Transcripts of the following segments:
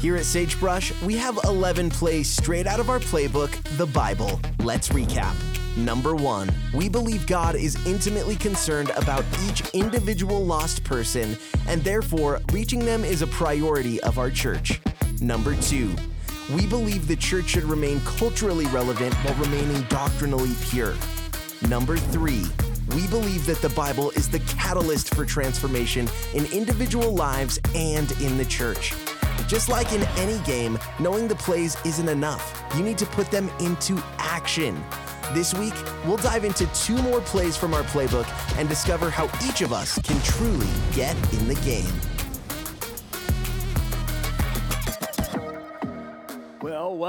Here at Sagebrush, we have 11 plays straight out of our playbook, the Bible. Let's recap. Number one, we believe God is intimately concerned about each individual lost person, and therefore, reaching them is a priority of our church. Number two, we believe the church should remain culturally relevant while remaining doctrinally pure. Number three, we believe that the Bible is the catalyst for transformation in individual lives and in the church. Just like in any game, knowing the plays isn't enough. You need to put them into action. This week, we'll dive into two more plays from our playbook and discover how each of us can truly get in the game.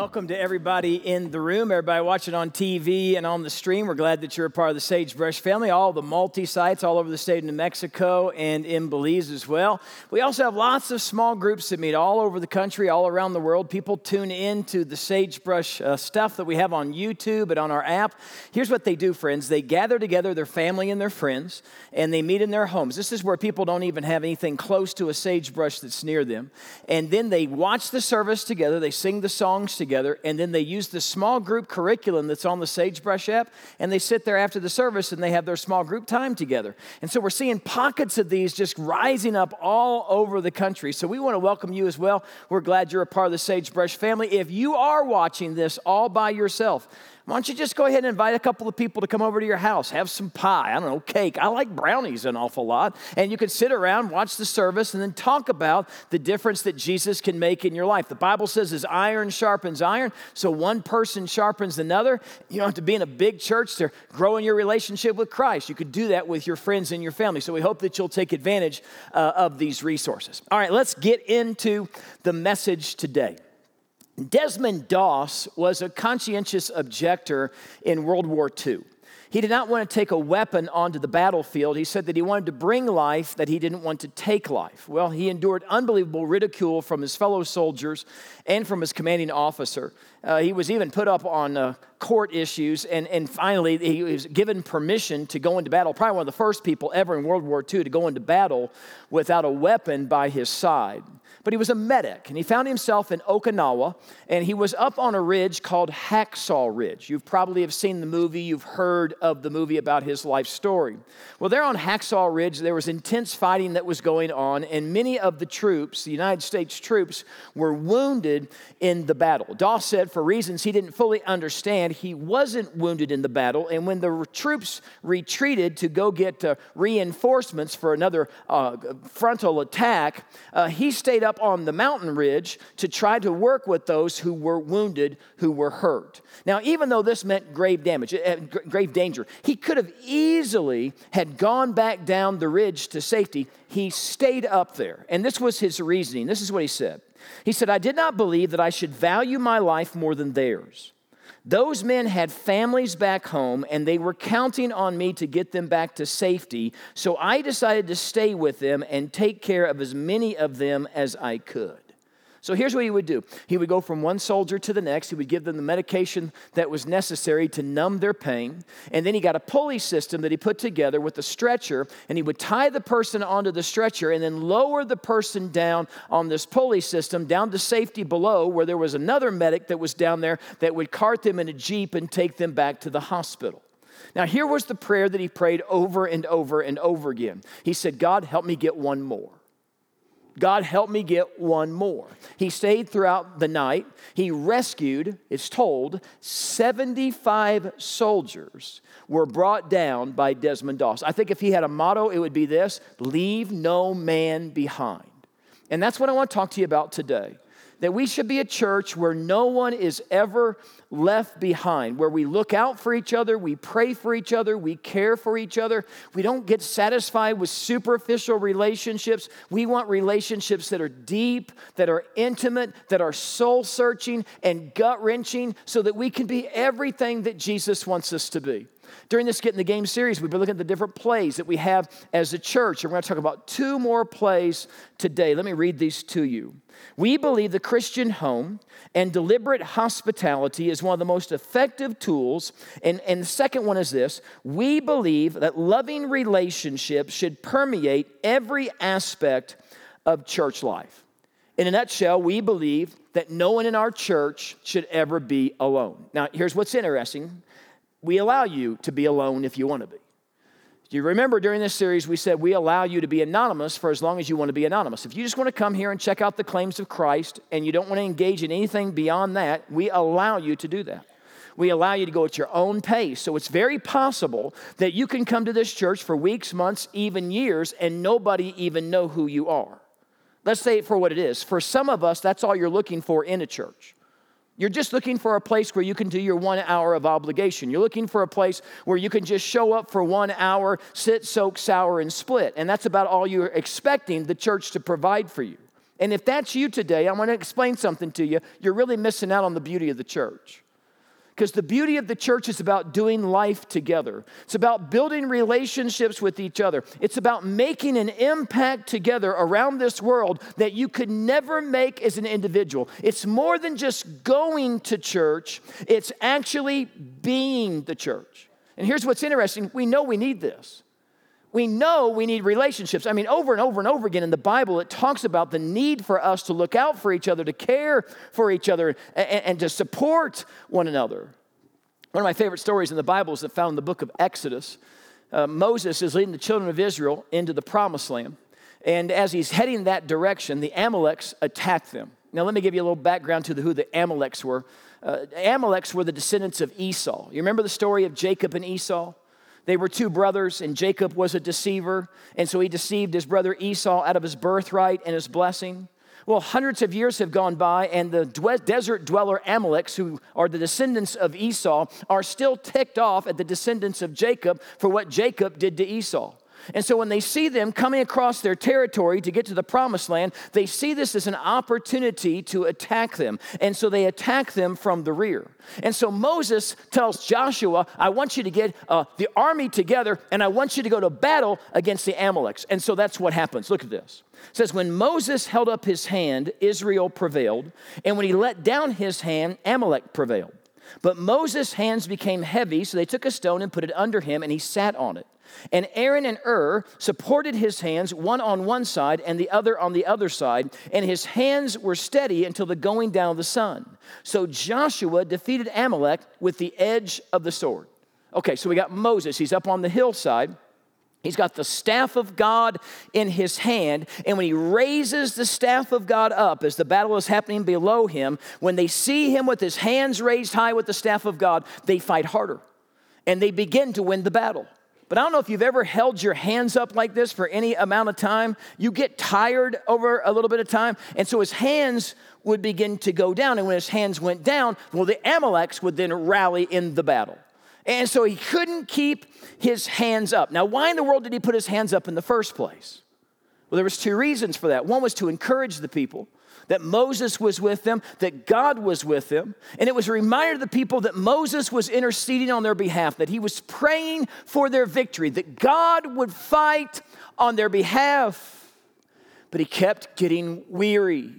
Welcome to everybody in the room, everybody watching on TV and on the stream. We're glad that you're a part of the Sagebrush family, all the multi sites all over the state of New Mexico and in Belize as well. We also have lots of small groups that meet all over the country, all around the world. People tune in to the Sagebrush uh, stuff that we have on YouTube and on our app. Here's what they do, friends they gather together their family and their friends, and they meet in their homes. This is where people don't even have anything close to a sagebrush that's near them. And then they watch the service together, they sing the songs together, and then they use the small group curriculum that's on the Sagebrush app, and they sit there after the service and they have their small group time together. And so we're seeing pockets of these just rising up all over the country. So we want to welcome you as well. We're glad you're a part of the Sagebrush family. If you are watching this all by yourself, why don't you just go ahead and invite a couple of people to come over to your house, have some pie, I don't know, cake. I like brownies an awful lot. And you could sit around, watch the service, and then talk about the difference that Jesus can make in your life. The Bible says, as iron sharpens iron, so one person sharpens another. You don't have to be in a big church to grow in your relationship with Christ. You could do that with your friends and your family. So we hope that you'll take advantage uh, of these resources. All right, let's get into the message today. Desmond Doss was a conscientious objector in World War II. He did not want to take a weapon onto the battlefield. He said that he wanted to bring life, that he didn't want to take life. Well, he endured unbelievable ridicule from his fellow soldiers and from his commanding officer. Uh, he was even put up on uh, court issues, and, and finally, he was given permission to go into battle. Probably one of the first people ever in World War II to go into battle without a weapon by his side but he was a medic and he found himself in Okinawa and he was up on a ridge called Hacksaw Ridge. You probably have seen the movie, you've heard of the movie about his life story. Well, there on Hacksaw Ridge, there was intense fighting that was going on, and many of the troops, the United States troops, were wounded in the battle. Doss said, for reasons he didn't fully understand, he wasn't wounded in the battle, and when the troops retreated to go get uh, reinforcements for another uh, frontal attack, uh, he stayed up up on the mountain ridge to try to work with those who were wounded, who were hurt. Now, even though this meant grave damage, uh, grave danger, he could have easily had gone back down the ridge to safety. He stayed up there. And this was his reasoning. This is what he said. He said, I did not believe that I should value my life more than theirs. Those men had families back home and they were counting on me to get them back to safety. So I decided to stay with them and take care of as many of them as I could. So here's what he would do he would go from one soldier to the next. He would give them the medication that was necessary to numb their pain. And then he got a pulley system that he put together with a stretcher, and he would tie the person onto the stretcher and then lower the person down on this pulley system down to safety below, where there was another medic that was down there that would cart them in a Jeep and take them back to the hospital. Now, here was the prayer that he prayed over and over and over again. He said, God, help me get one more. God help me get one more. He stayed throughout the night. He rescued, it's told, 75 soldiers were brought down by Desmond Doss. I think if he had a motto, it would be this leave no man behind. And that's what I want to talk to you about today that we should be a church where no one is ever left behind, where we look out for each other, we pray for each other, we care for each other. We don't get satisfied with superficial relationships. We want relationships that are deep, that are intimate, that are soul searching and gut wrenching, so that we can be everything that Jesus wants us to be. During this Get in the Game series, we've been looking at the different plays that we have as a church, and we're going to talk about two more plays today. Let me read these to you. We believe the Christian home and deliberate hospitality is one of the most effective tools. And, and the second one is this we believe that loving relationships should permeate every aspect of church life. In a nutshell, we believe that no one in our church should ever be alone. Now, here's what's interesting we allow you to be alone if you want to be. Do you remember during this series, we said we allow you to be anonymous for as long as you want to be anonymous? If you just want to come here and check out the claims of Christ and you don't want to engage in anything beyond that, we allow you to do that. We allow you to go at your own pace. So it's very possible that you can come to this church for weeks, months, even years, and nobody even know who you are. Let's say it for what it is. For some of us, that's all you're looking for in a church. You're just looking for a place where you can do your one hour of obligation. You're looking for a place where you can just show up for one hour, sit, soak, sour, and split. And that's about all you're expecting the church to provide for you. And if that's you today, I want to explain something to you. You're really missing out on the beauty of the church. Because the beauty of the church is about doing life together. It's about building relationships with each other. It's about making an impact together around this world that you could never make as an individual. It's more than just going to church, it's actually being the church. And here's what's interesting we know we need this we know we need relationships. I mean, over and over and over again in the Bible, it talks about the need for us to look out for each other, to care for each other, and, and, to support one another. One of my favorite stories in the Bible is found in the book of Exodus. Uh, Moses is leading the children of Israel into the promised land. And as he's heading that direction, the Amaleks attack them. Now, let me give you a little background to the, who the Amaleks were. Uh, Amaleks were the descendants of Esau. You remember the story of Jacob and Esau? They were two brothers, and Jacob was a deceiver, and so he deceived his brother Esau out of his birthright and his blessing. Well, hundreds of years have gone by, and the desert dweller Amaleks, who are the descendants of Esau, are still ticked off at the descendants of Jacob for what Jacob did to Esau. And so when they see them coming across their territory to get to the promised land, they see this as an opportunity to attack them. And so they attack them from the rear. And so Moses tells Joshua, I want you to get uh, the army together and I want you to go to battle against the Amaleks. And so that's what happens. Look at this. It says, When Moses held up his hand, Israel prevailed. And when he let down his hand, Amalek prevailed. But Moses' hands became heavy, so they took a stone and put it under him, and he sat on it. And Aaron and Hur supported his hands, one on one side and the other on the other side, and his hands were steady until the going down of the sun. So Joshua defeated Amalek with the edge of the sword. Okay, so we got Moses. He's up on the hillside. He's got the staff of God in his hand, and when he raises the staff of God up as the battle is happening below him, when they see him with his hands raised high with the staff of God, they fight harder and they begin to win the battle. But I don't know if you've ever held your hands up like this for any amount of time. You get tired over a little bit of time. And so his hands would begin to go down. And when his hands went down, well, the Amaleks would then rally in the battle. And so he couldn't keep his hands up. Now, why in the world did he put his hands up in the first place? Well, there was two reasons for that. One was to encourage the people that Moses was with them, that God was with them. And it was a reminder to the people that Moses was interceding on their behalf, that he was praying for their victory, that God would fight on their behalf. But he kept getting weary.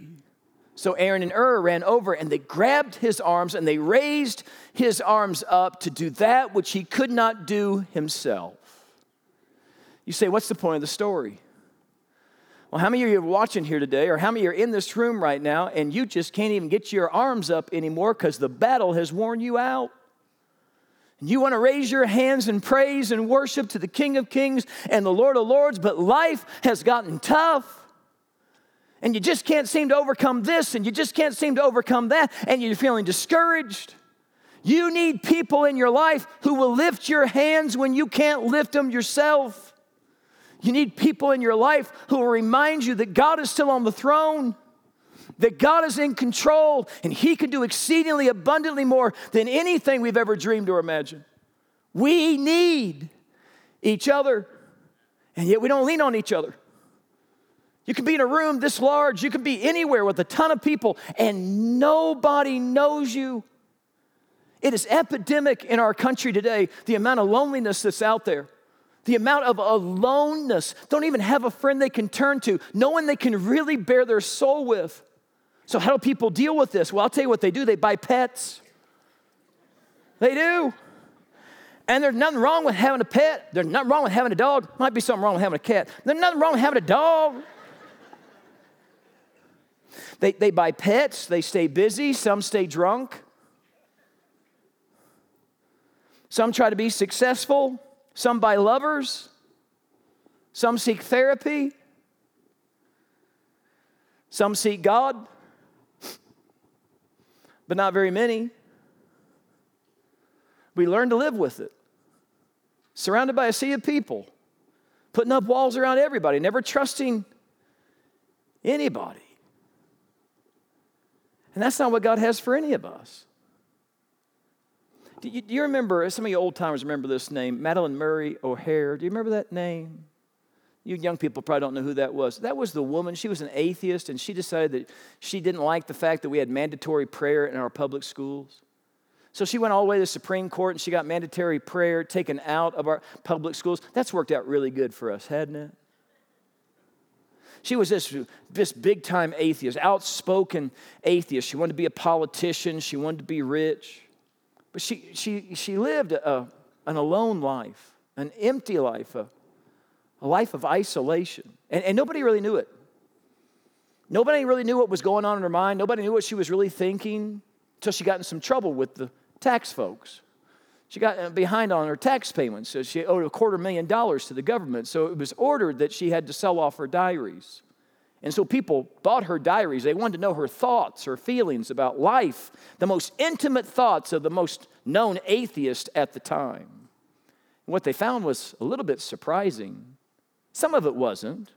So Aaron and Hur ran over and they grabbed his arms and they raised his arms up to do that which he could not do himself. You say, what's the point of the story? Well, how many of you are watching here today, or how many are in this room right now, and you just can't even get your arms up anymore because the battle has worn you out? And you want to raise your hands in praise and worship to the King of Kings and the Lord of Lords, but life has gotten tough. And you just can't seem to overcome this, and you just can't seem to overcome that, and you're feeling discouraged. You need people in your life who will lift your hands when you can't lift them yourself. You need people in your life who will remind you that God is still on the throne, that God is in control, and He can do exceedingly abundantly more than anything we've ever dreamed or imagined. We need each other, and yet we don't lean on each other. You can be in a room this large, you can be anywhere with a ton of people, and nobody knows you. It is epidemic in our country today, the amount of loneliness that's out there the amount of aloneness, don't even have a friend they can turn to, no one they can really bare their soul with. So, how do people deal with this? Well, I'll tell you what they do they buy pets. They do. And there's nothing wrong with having a pet. There's nothing wrong with having a dog. Might be something wrong with having a cat. There's nothing wrong with having a dog. They, they buy pets, they stay busy, some stay drunk. Some try to be successful, some buy lovers, some seek therapy, some seek God, but not very many. We learn to live with it, surrounded by a sea of people, putting up walls around everybody, never trusting anybody. And that's not what God has for any of us. Do you, do you remember, some of you old timers remember this name, Madalyn Murray O'Hair? Do you remember that name? You young people probably don't know who that was. That was the woman. She was an atheist, and she decided that she didn't like the fact that we had mandatory prayer in our public schools. So she went all the way to the Supreme Court and she got mandatory prayer taken out of our public schools. That's worked out really good for us, hadn't it? She was this, this big time atheist, outspoken atheist. She wanted to be a politician, she wanted to be rich. But she, she, she lived a, an alone life, an empty life, a, a life of isolation. And, and nobody really knew it. Nobody really knew what was going on in her mind. Nobody knew what she was really thinking until she got in some trouble with the tax folks. She got uh, behind on her tax payments, so she owed a quarter million dollars to the government. So it was ordered that she had to sell off her diaries. And so people bought her diaries. They wanted to know her thoughts, her feelings about life, the most intimate thoughts of the most known atheist at the time. And what they found was a little bit surprising. Some of it wasn't.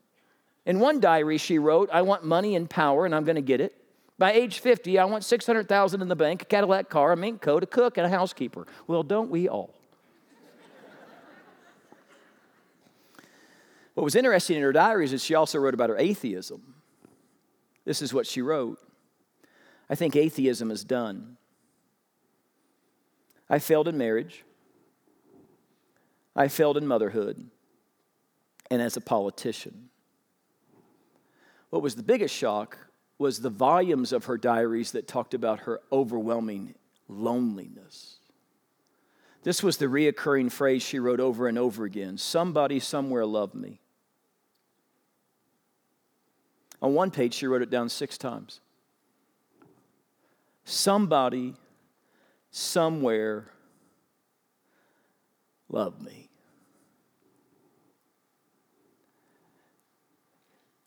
In one diary, she wrote, I want money and power, and I'm going to get it. By age 50, I want 600,000 in the bank, a Cadillac car, a mink coat, a cook, and a housekeeper. Well, don't we all? What was interesting in her diaries is she also wrote about her atheism. This is what she wrote I think atheism is done. I failed in marriage. I failed in motherhood and as a politician. What was the biggest shock was the volumes of her diaries that talked about her overwhelming loneliness. This was the reoccurring phrase she wrote over and over again somebody somewhere loved me. On one page, she wrote it down six times. Somebody somewhere loved me.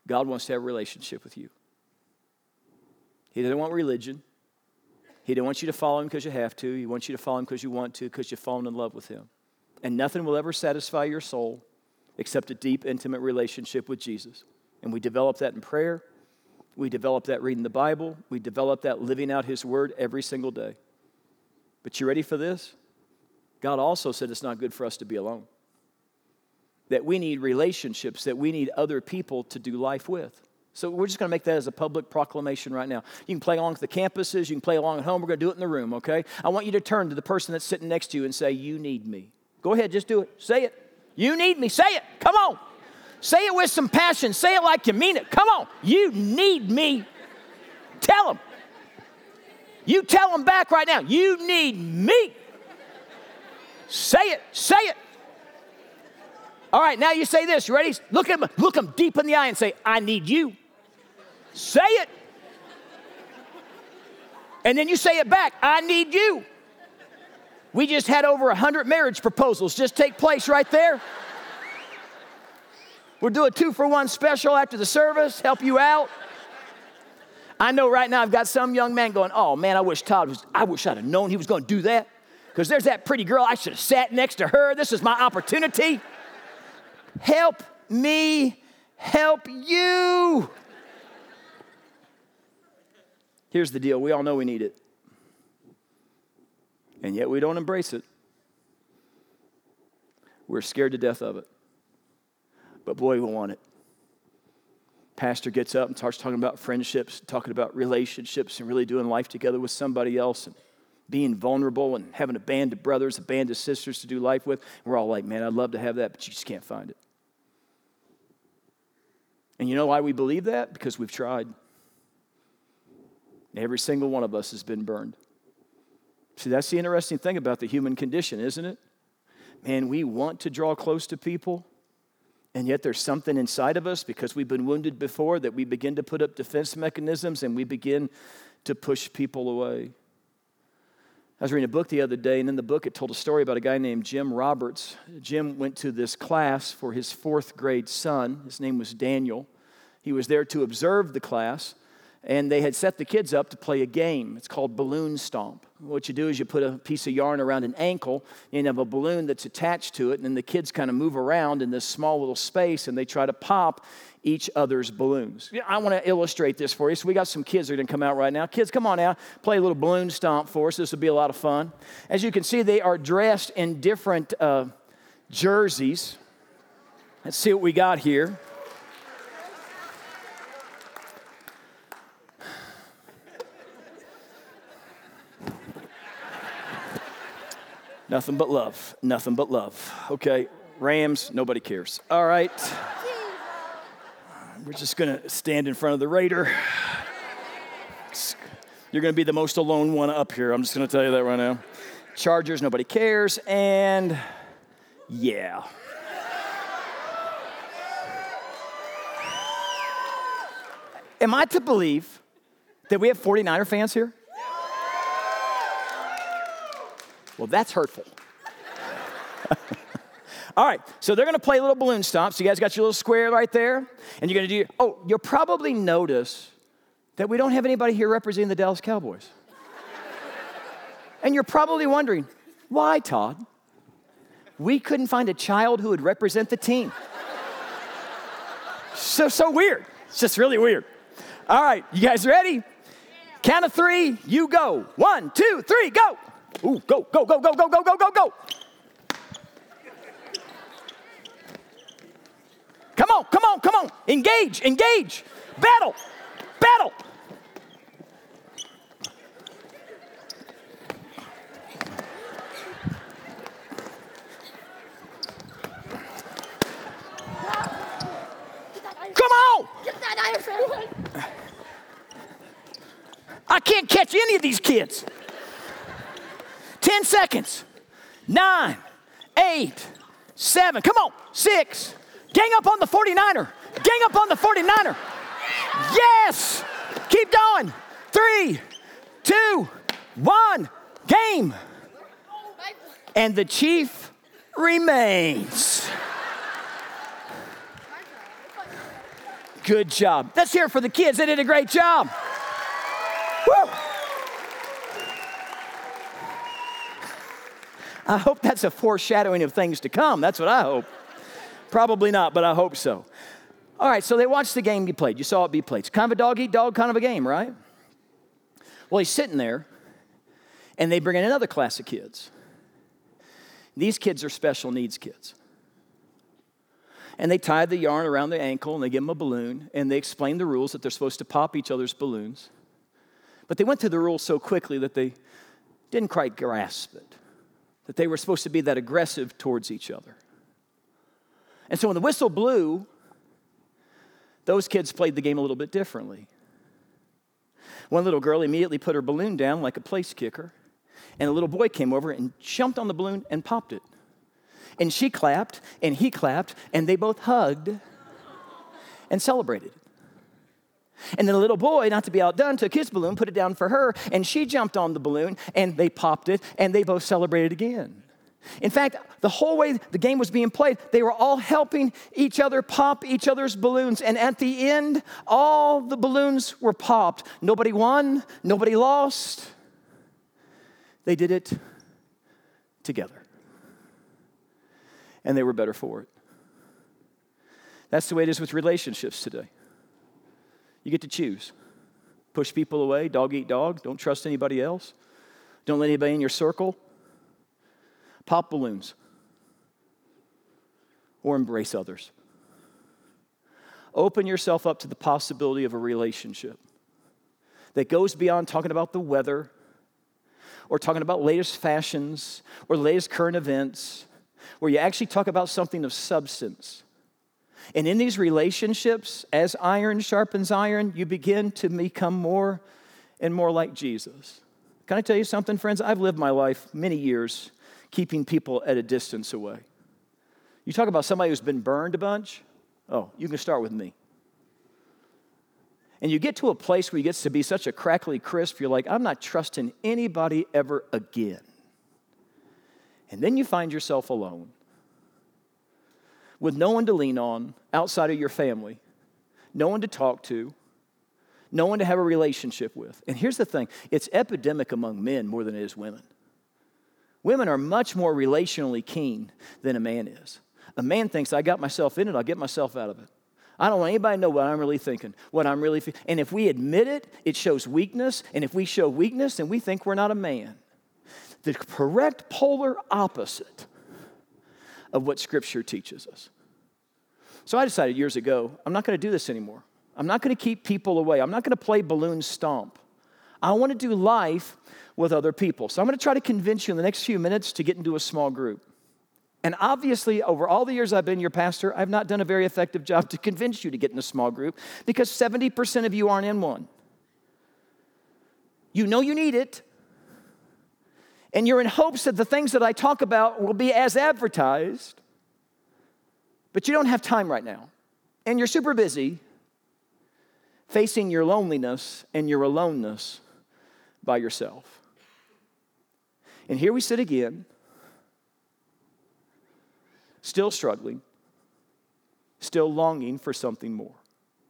God wants to have a relationship with you. He doesn't want religion. He doesn't want you to follow him because you have to. He wants you to follow him because you want to, because you've fallen in love with him. And nothing will ever satisfy your soul except a deep, intimate relationship with Jesus. And we develop that in prayer. We develop that reading the Bible. We develop that living out his word every single day. But you ready for this? God also said it's not good for us to be alone. That we need relationships, that we need other people to do life with. So we're just going to make that as a public proclamation right now. You can play along with the campuses, you can play along at home. We're going to do it in the room, okay? I want you to turn to the person that's sitting next to you and say, You need me. Go ahead, just do it. Say it. You need me. Say it. Come on. Say it with some passion. Say it like you mean it. Come on. You need me. Tell them. You tell them back right now. You need me. Say it. Say it. All right, now you say this. You ready? Look at them, look them deep in the eye and say, I need you. Say it. And then you say it back, I need you. We just had over 100 marriage proposals just take place right there. We'll do a two for one special after the service, help you out. I know right now I've got some young man going, Oh man, I wish Todd was, I wish I'd have known he was going to do that. Because there's that pretty girl, I should have sat next to her. This is my opportunity. Help me help you. Here's the deal we all know we need it, and yet we don't embrace it. We're scared to death of it. But boy, we want it. Pastor gets up and starts talking about friendships, talking about relationships, and really doing life together with somebody else, and being vulnerable and having a band of brothers, a band of sisters to do life with. We're all like, man, I'd love to have that, but you just can't find it. And you know why we believe that? Because we've tried. Every single one of us has been burned. See, that's the interesting thing about the human condition, isn't it? Man, we want to draw close to people, And yet, there's something inside of us because we've been wounded before that we begin to put up defense mechanisms and we begin to push people away. I was reading a book the other day, and in the book, it told a story about a guy named Jim Roberts. Jim went to this class for his fourth grade son. His name was Daniel. He was there to observe the class, and they had set the kids up to play a game. It's called Balloon Stomp. What you do is you put a piece of yarn around an ankle, and have a balloon that's attached to it, and then the kids kind of move around in this small little space, and they try to pop each other's balloons. I want to illustrate this for you. So we got some kids that are going to come out right now. Kids, come on out, play a little balloon stomp for us. This will be a lot of fun. As you can see, they are dressed in different uh, jerseys. Let's see what we got here. Nothing but love. Nothing but love. Okay, Rams, nobody cares. All right. We're just going to stand in front of the Raider. You're going to be the most alone one up here. I'm just going to tell you that right now. Chargers, nobody cares. And yeah. Am I to believe that we have 49er fans here? Well, that's hurtful. All right, so they're gonna play a little balloon stomps. So you guys got your little square right there, and you're gonna do. Oh, you'll probably notice that we don't have anybody here representing the Dallas Cowboys. and you're probably wondering, why, Todd? We couldn't find a child who would represent the team. so so weird. It's just really weird. All right, you guys ready? Count of three, you go. One, two, three, go. Ooh, go, go, go, go, go, go, go, go, go. Come on, come on, come on. Engage, engage. Battle, battle. Come on. I can't catch any of these kids. 10 seconds. Nine, eight, seven, come on, six, Gang up on the 49er. Gang up on the 49er. Yes. Keep going. Three, two, one. Game. And the chief remains. Good job. Let's hear for the kids. They did a great job. I hope that's a foreshadowing of things to come. That's what I hope. Probably not, but I hope so. All right, so they watched the game be played. You saw it be played. It's kind of a dog eat dog kind of a game, right? Well, he's sitting there, and they bring in another class of kids. These kids are special needs kids. And they tie the yarn around their ankle and they give them a balloon and they explain the rules that they're supposed to pop each other's balloons. But they went through the rules so quickly that they didn't quite grasp it, that they were supposed to be that aggressive towards each other. And so when the whistle blew, those kids played the game a little bit differently. One little girl immediately put her balloon down like a place kicker, and a little boy came over and jumped on the balloon and popped it. And she clapped, and he clapped, and they both hugged and celebrated. And then the little boy, not to be outdone, took his balloon, put it down for her, and she jumped on the balloon, and they popped it, and they both celebrated again. In fact, the whole way the game was being played, they were all helping each other pop each other's balloons. And at the end, all the balloons were popped. Nobody won, nobody lost. They did it together. And they were better for it. That's the way it is with relationships today. You get to choose. Push people away, dog eat dog, don't trust anybody else. Don't let anybody in your circle pop balloons, or embrace others. Open yourself up to the possibility of a relationship that goes beyond talking about the weather or talking about latest fashions or latest current events, where you actually talk about something of substance. And in these relationships, as iron sharpens iron, you begin to become more and more like Jesus. Can I tell you something, friends? I've lived my life many years keeping people at a distance away. You talk about somebody who's been burned a bunch? Oh, you can start with me. And you get to a place where you get to be such a crackly crisp, you're like, I'm not trusting anybody ever again. And then you find yourself alone with no one to lean on outside of your family, no one to talk to, no one to have a relationship with. And here's the thing it's epidemic among men more than it is women. Women are much more relationally keen than a man is. A man thinks, I got myself in it, I'll get myself out of it. I don't want anybody to know what I'm really thinking, what I'm really feeling. And if we admit it, it shows weakness. And if we show weakness, then we think we're not a man. The correct polar opposite of what Scripture teaches us. So I decided years ago, I'm not going to do this anymore. I'm not going to keep people away. I'm not going to play balloon stomp. I want to do life with other people. So I'm going to try to convince you in the next few minutes to get into a small group. And obviously, over all the years I've been your pastor, I've not done a very effective job to convince you to get in a small group because 70% of you aren't in one. You know you need it, and you're in hopes that the things that I talk about will be as advertised, but you don't have time right now. And you're super busy facing your loneliness and your aloneness by yourself. And here we sit again still struggling, still longing for something more.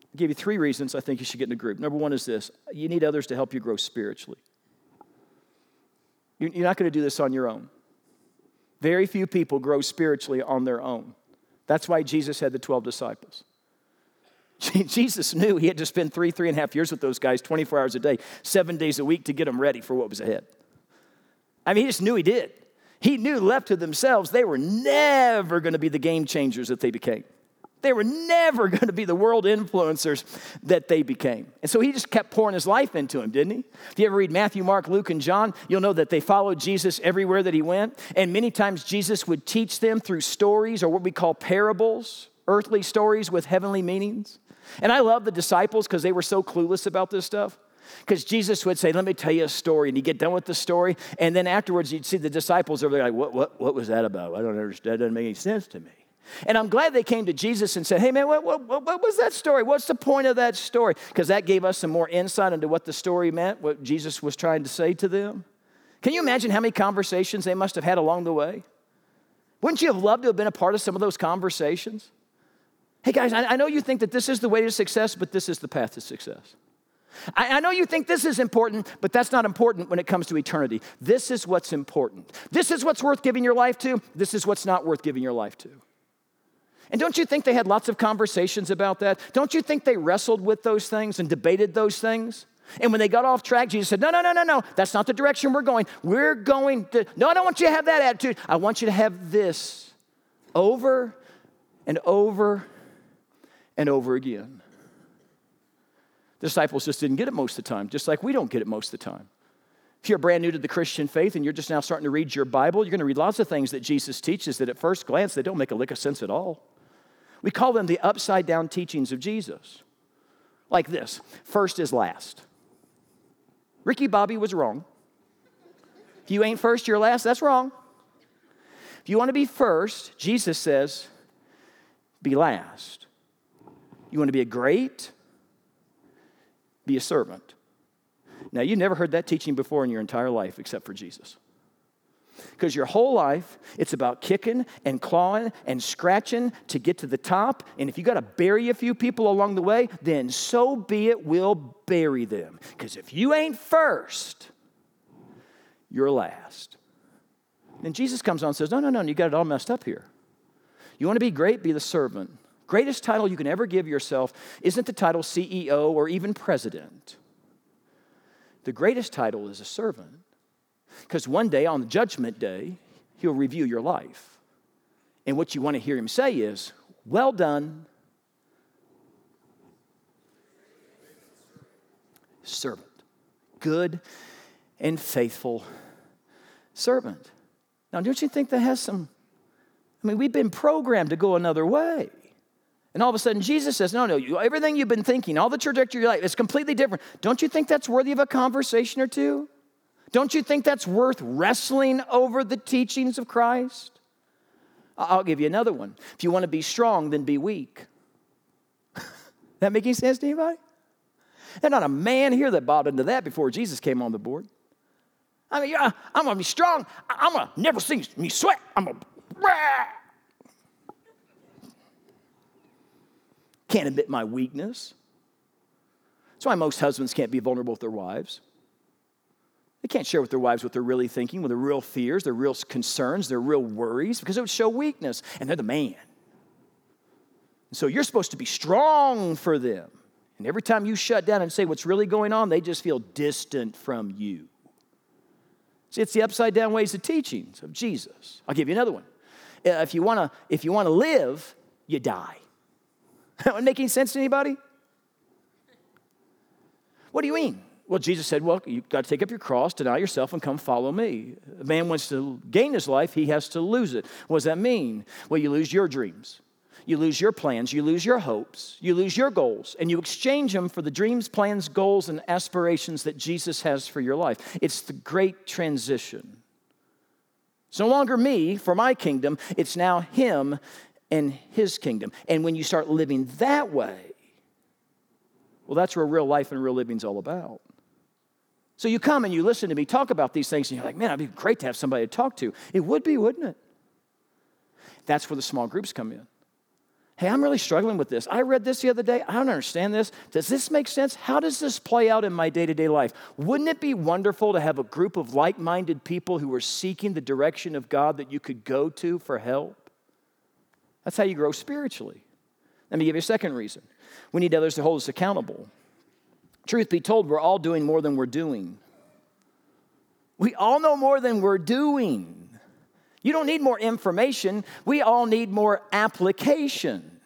I'll give you three reasons I think you should get in a group. Number one is this you need others to help you grow spiritually. You're not going to do this on your own. Very few people grow spiritually on their own. That's why Jesus had the 12 disciples. Jesus knew he had to spend three, three and a half years with those guys 24 hours a day, seven days a week to get them ready for what was ahead. I mean, he just knew he did. He knew left to themselves, they were never going to be the game changers that they became. They were never going to be the world influencers that they became. And so he just kept pouring his life into him, didn't he? If you ever read Matthew, Mark, Luke, and John, you'll know that they followed Jesus everywhere that he went. And many times Jesus would teach them through stories or what we call parables, earthly stories with heavenly meanings. And I love the disciples because they were so clueless about this stuff. Because Jesus would say, Let me tell you a story. And you get done with the story. And then afterwards, you'd see the disciples over there like, What, what, what was that about? I don't understand. That doesn't make any sense to me. And I'm glad they came to Jesus and said, Hey, man, what, what, what was that story? What's the point of that story? Because that gave us some more insight into what the story meant, what Jesus was trying to say to them. Can you imagine how many conversations they must have had along the way? Wouldn't you have loved to have been a part of some of those conversations? Hey, guys, I, I know you think that this is the way to success, but this is the path to success. I, I know you think this is important, but that's not important when it comes to eternity. This is what's important. This is what's worth giving your life to. This is what's not worth giving your life to. And don't you think they had lots of conversations about that? Don't you think they wrestled with those things and debated those things? And when they got off track, Jesus said, No, no, no, no, no. That's not the direction we're going. We're going to, no, I don't want you to have that attitude. I want you to have this over and over and over again. The disciples just didn't get it most of the time, just like we don't get it most of the time. If you're brand new to the Christian faith and you're just now starting to read your Bible, you're going to read lots of things that Jesus teaches that at first glance they don't make a lick of sense at all. We call them the upside down teachings of Jesus. Like this first is last. Ricky Bobby was wrong. If you ain't first, you're last. That's wrong. If you want to be first, Jesus says, be last. You want to be a great, be a servant. Now, you never heard that teaching before in your entire life except for Jesus. Because your whole life, it's about kicking and clawing and scratching to get to the top. And if you got to bury a few people along the way, then so be it, we'll bury them. Because if you ain't first, you're last. Then Jesus comes on and says, No, no, no, you got it all messed up here. You want to be great? Be the servant. Greatest title you can ever give yourself isn't the title CEO or even president. The greatest title is a servant. Because one day on the judgment day, he'll review your life. And what you want to hear him say is, Well done, servant. Good and faithful servant. Now, don't you think that has some? I mean, we've been programmed to go another way. And all of a sudden, Jesus says, No, no, you, everything you've been thinking, all the trajectory of your life is completely different. Don't you think that's worthy of a conversation or two? Don't you think that's worth wrestling over the teachings of Christ? I'll give you another one. If you want to be strong, then be weak. that making sense to anybody? There's not a man here that bought into that before Jesus came on the board. I mean, I'm gonna be strong. I'm gonna never see me sweat. I'm gonna. Can't admit my weakness. That's why most husbands can't be vulnerable with their wives. They can't share with their wives what they're really thinking, with their real fears, their real concerns, their real worries, because it would show weakness, and they're the man. And so you're supposed to be strong for them. And every time you shut down and say what's really going on, they just feel distant from you. See, it's the upside down ways of teachings of Jesus. I'll give you another one. Uh, if you wanna, if you wanna live, you die. That making sense to anybody? What do you mean? Well, Jesus said, Well, you've got to take up your cross, deny yourself, and come follow me. A man wants to gain his life, he has to lose it. What does that mean? Well, you lose your dreams, you lose your plans, you lose your hopes, you lose your goals, and you exchange them for the dreams, plans, goals, and aspirations that Jesus has for your life. It's the great transition. It's no longer me for my kingdom, it's now him and his kingdom. And when you start living that way, well, that's where real life and real living is all about. So you come and you listen to me talk about these things, and you're like, man, it'd be great to have somebody to talk to. It would be, wouldn't it? That's where the small groups come in. Hey, I'm really struggling with this. I read this the other day. I don't understand this. Does this make sense? How does this play out in my day to day life? Wouldn't it be wonderful to have a group of like minded people who are seeking the direction of God that you could go to for help? That's how you grow spiritually. Let me give you a second reason. We need others to hold us accountable. Truth be told, we're all doing more than we're doing. We all know more than we're doing. You don't need more information, we all need more application.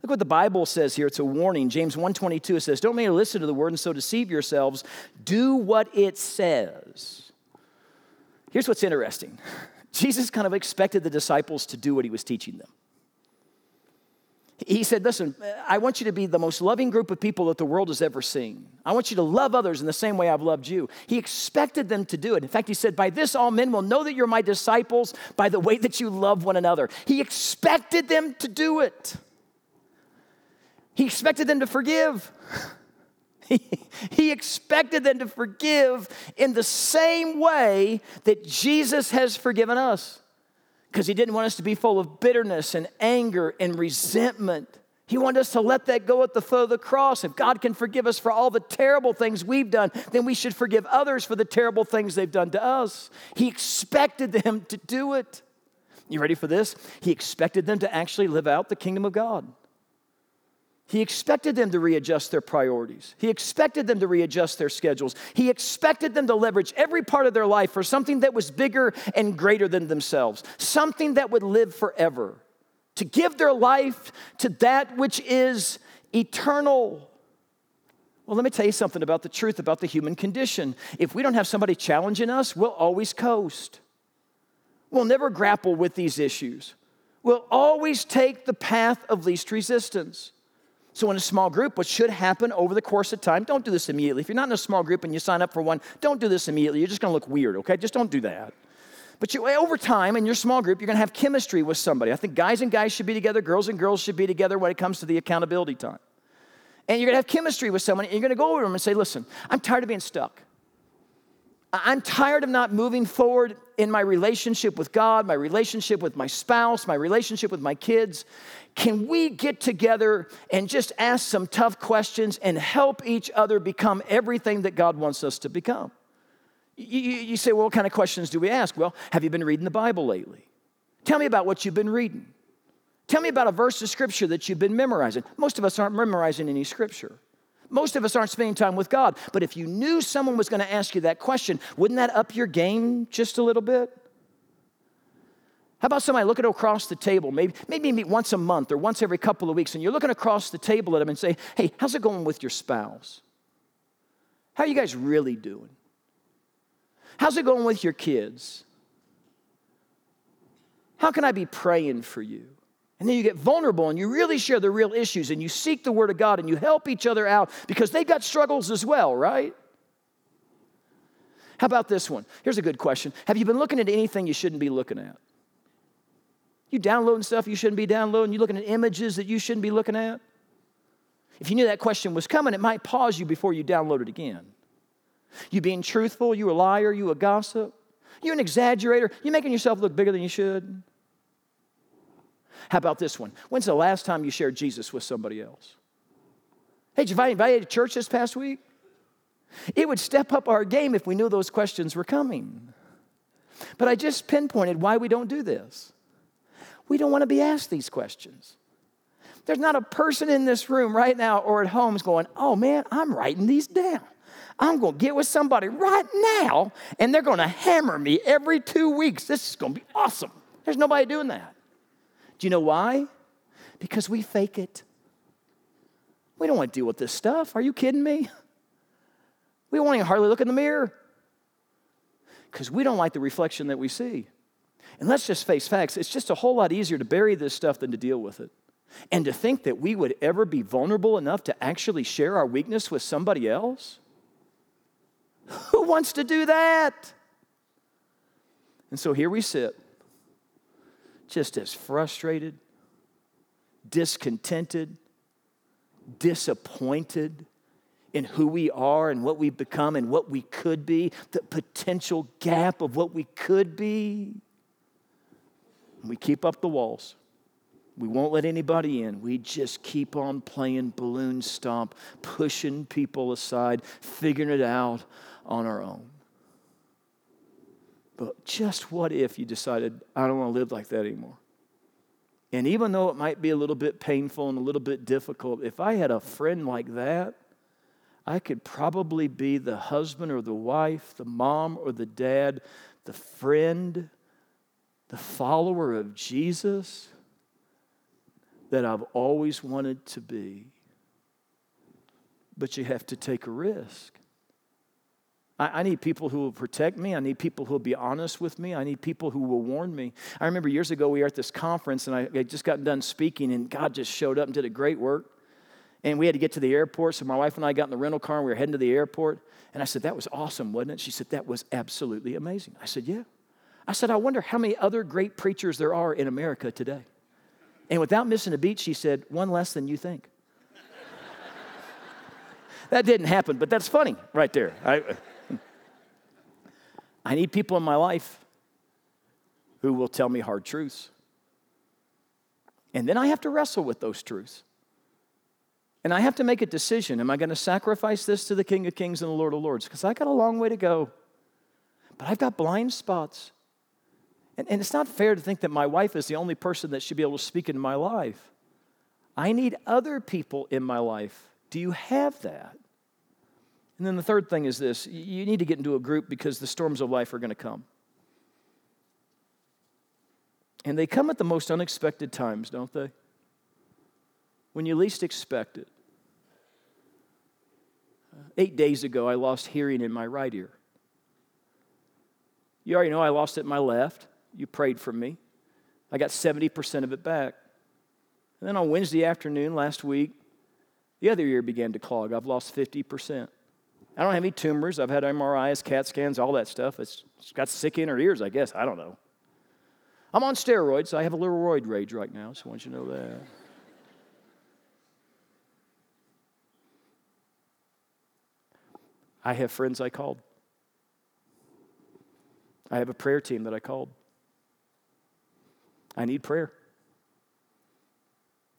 Look what the Bible says here. It's a warning. James 1:22 it says, "Don't merely listen to the word and so deceive yourselves. Do what it says." Here's what's interesting. Jesus kind of expected the disciples to do what he was teaching them. He said, Listen, I want you to be the most loving group of people that the world has ever seen. I want you to love others in the same way I've loved you. He expected them to do it. In fact, he said, By this all men will know that you're my disciples by the way that you love one another. He expected them to do it. He expected them to forgive. He, expected them to forgive in the same way that Jesus has forgiven us because he didn't want us to be full of bitterness and anger and resentment. He wanted us to let that go at the foot of the cross. If God can forgive us for all the terrible things we've done, then we should forgive others for the terrible things they've done to us. He expected them to do it. You ready for this? He expected them to actually live out the kingdom of God. He expected them to readjust their priorities. He expected them to readjust their schedules. He expected them to leverage every part of their life for something that was bigger and greater than themselves, something that would live forever, to give their life to that which is eternal. Well, let me tell you something about the truth about the human condition. If we don't have somebody challenging us, we'll always coast. We'll never grapple with these issues. We'll always take the path of least resistance. So, in a small group, what should happen over the course of time, don't do this immediately. If you're not in a small group and you sign up for one, don't do this immediately. You're just gonna look weird, okay? Just don't do that. But you, over time, in your small group, you're gonna have chemistry with somebody. I think guys and guys should be together, girls and girls should be together when it comes to the accountability time. And you're gonna have chemistry with someone, and you're gonna go over them and say, Listen, I'm tired of being stuck. I'm tired of not moving forward in my relationship with God, my relationship with my spouse, my relationship with my kids. Can we get together and just ask some tough questions and help each other become everything that God wants us to become? You, you, say, well, what kind of questions do we ask? Well, have you been reading the Bible lately? Tell me about what you've been reading. Tell me about a verse of scripture that you've been memorizing. Most of us aren't memorizing any scripture. Most of us aren't spending time with God. But if you knew someone was going to ask you that question, wouldn't that up your game just a little bit? How about somebody looking across the table, maybe, maybe meet once a month or once every couple of weeks, and you're looking across the table at them and say, Hey, how's it going with your spouse? How are you guys really doing? How's it going with your kids? How can I be praying for you? And then you get vulnerable and you really share the real issues and you seek the Word of God and you help each other out because they've got struggles as well, right? How about this one? Here's a good question Have you been looking at anything you shouldn't be looking at? You downloading stuff you shouldn't be downloading. You looking at images that you shouldn't be looking at. If you knew that question was coming, it might pause you before you download it again. You being truthful, you a liar, you a gossip, you an exaggerator, you making yourself look bigger than you should. How about this one? When's the last time you shared Jesus with somebody else? Hey, did you invite anybody to church this past week? It would step up our game if we knew those questions were coming. But I just pinpointed why we don't do this. We don't want to be asked these questions. There's not a person in this room right now or at home is going, oh man, I'm writing these down. I'm going to get with somebody right now and they're going to hammer me every two weeks. This is going to be awesome. There's nobody doing that. Do you know why? Because we fake it. We don't want to deal with this stuff. Are you kidding me? We don't to hardly look in the mirror because we don't like the reflection that we see. And let's just face facts it's just a whole lot easier to bury this stuff than to deal with it. And to think that we would ever be vulnerable enough to actually share our weakness with somebody else? Who wants to do that? And so here we sit, just as frustrated, discontented, disappointed in who we are and what we've become and what we could be, the potential gap of what we could be. We keep up the walls. We won't let anybody in. We just keep on playing balloon stomp, pushing people aside, figuring it out on our own. But just what if you decided, I don't want to live like that anymore? And even though it might be a little bit painful and a little bit difficult, if I had a friend like that, I could probably be the husband or the wife, the mom or the dad, the friend, the follower of Jesus that I've always wanted to be. But you have to take a risk. I, I, need people who will protect me. I need people who will be honest with me. I need people who will warn me. I remember years ago we were at this conference and I had just got done speaking, and God just showed up and did a great work. And we had to get to the airport, so my wife and I got in the rental car and we were heading to the airport. And I said, That was awesome, wasn't it? She said, That was absolutely amazing. I said, Yeah. I said, I wonder how many other great preachers there are in America today. And without missing a beat, she said, One less than you think. that didn't happen, but that's funny right there. I, I need people in my life who will tell me hard truths. And then I have to wrestle with those truths. And I have to make a decision. Am I going to sacrifice this to the King of Kings and the Lord of Lords? Because I got a long way to go. But I've got blind spots. And, and it's not fair to think that my wife is the only person that should be able to speak into my life. I need other people in my life. Do you have that? And then the third thing is this you need to get into a group because the storms of life are going to come. And they come at the most unexpected times, don't they? When you least expect it. Uh, eight days ago, I lost hearing in my right ear. You already know I lost it in my left. You prayed for me. I got 70% of it back. And then on Wednesday afternoon last week, the other ear began to clog. I've lost 50%. I don't have any tumors. I've had MRIs, CAT scans, all that stuff. It's, it's got sick inner ears, I guess. I don't know. I'm on steroids. So I have a little roid rage right now, so I want you to know that. I have friends I called. I have a prayer team that I called. I need prayer.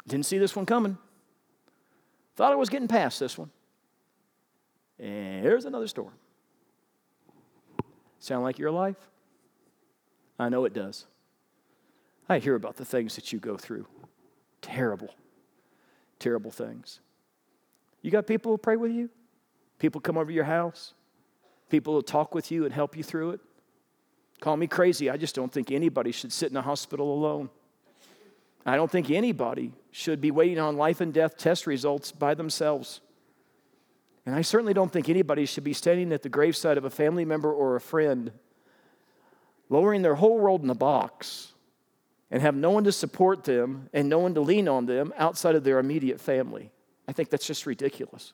Didn't see this one coming. Thought I was getting past this one. And here's another storm. Sound like your life? I know it does. I hear about the things that you go through. Terrible, terrible things. You got people who pray with you? People come over your house? People who talk with you and help you through it? Call me crazy. I just don't think anybody should sit in a hospital alone. I don't think anybody should be waiting on life and death test results by themselves. And I certainly don't think anybody should be standing at the graveside of a family member or a friend, lowering their whole world in a box, and have no one to support them and no one to lean on them outside of their immediate family. I think that's just ridiculous.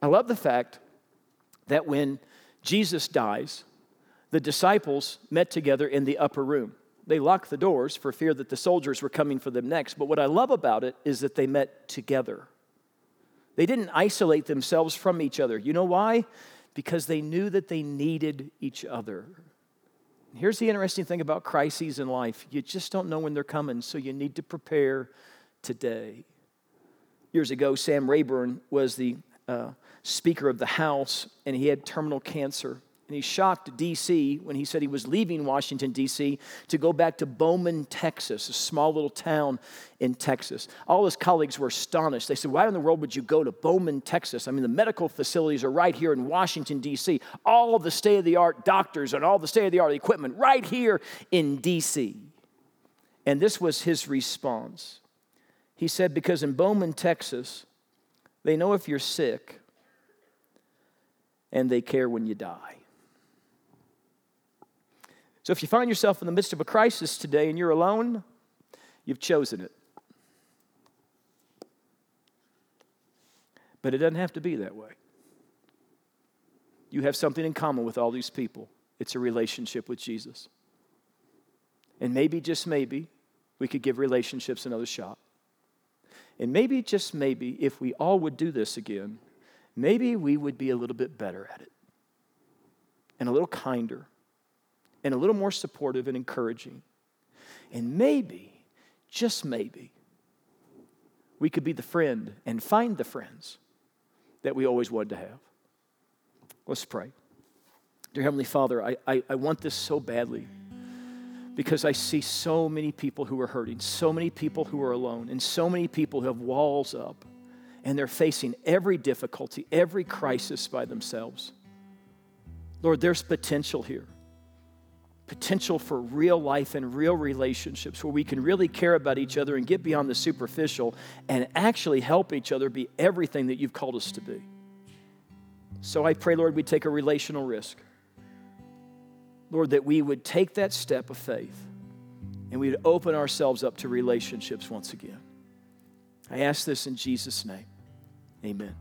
I love the fact that when Jesus dies, the disciples met together in the upper room. They locked the doors for fear that the soldiers were coming for them next. But what I love about it is that they met together. They didn't isolate themselves from each other. You know why? Because they knew that they needed each other. Here's the interesting thing about crises in life you just don't know when they're coming, so you need to prepare today. Years ago, Sam Rayburn was the uh, Speaker of the House, and he had terminal cancer. And he shocked D.C. when he said he was leaving Washington, D.C. to go back to Bonham, Texas, a small little town in Texas. All his colleagues were astonished. They said, Why in the world would you go to Bonham, Texas? I mean, the medical facilities are right here in Washington, D.C., all the state of the art doctors and all the state of the art equipment right here in D.C. And this was his response. He said, Because in Bonham, Texas, they know if you're sick and they care when you die. So if you find yourself in the midst of a crisis today and you're alone, you've chosen it. But it doesn't have to be that way. You have something in common with all these people it's a relationship with Jesus. And maybe, just maybe, we could give relationships another shot. And maybe, just maybe, if we all would do this again, maybe we would be a little bit better at it and a little kinder and a little more supportive and encouraging. And maybe, just maybe, we could be the friend and find the friends that we always wanted to have. Let's pray. Dear Heavenly Father, I, I, I, want this so badly because I see so many people who are hurting, so many people who are alone, and so many people who have walls up and they're facing every difficulty, every crisis by themselves. Lord, there's potential here potential for real life and real relationships where we can really care about each other and get beyond the superficial and actually help each other be everything that you've called us to be. So I pray, Lord, we take a relational risk. Lord, that we would take that step of faith and we'd open ourselves up to relationships once again. I ask this in Jesus' name. Amen.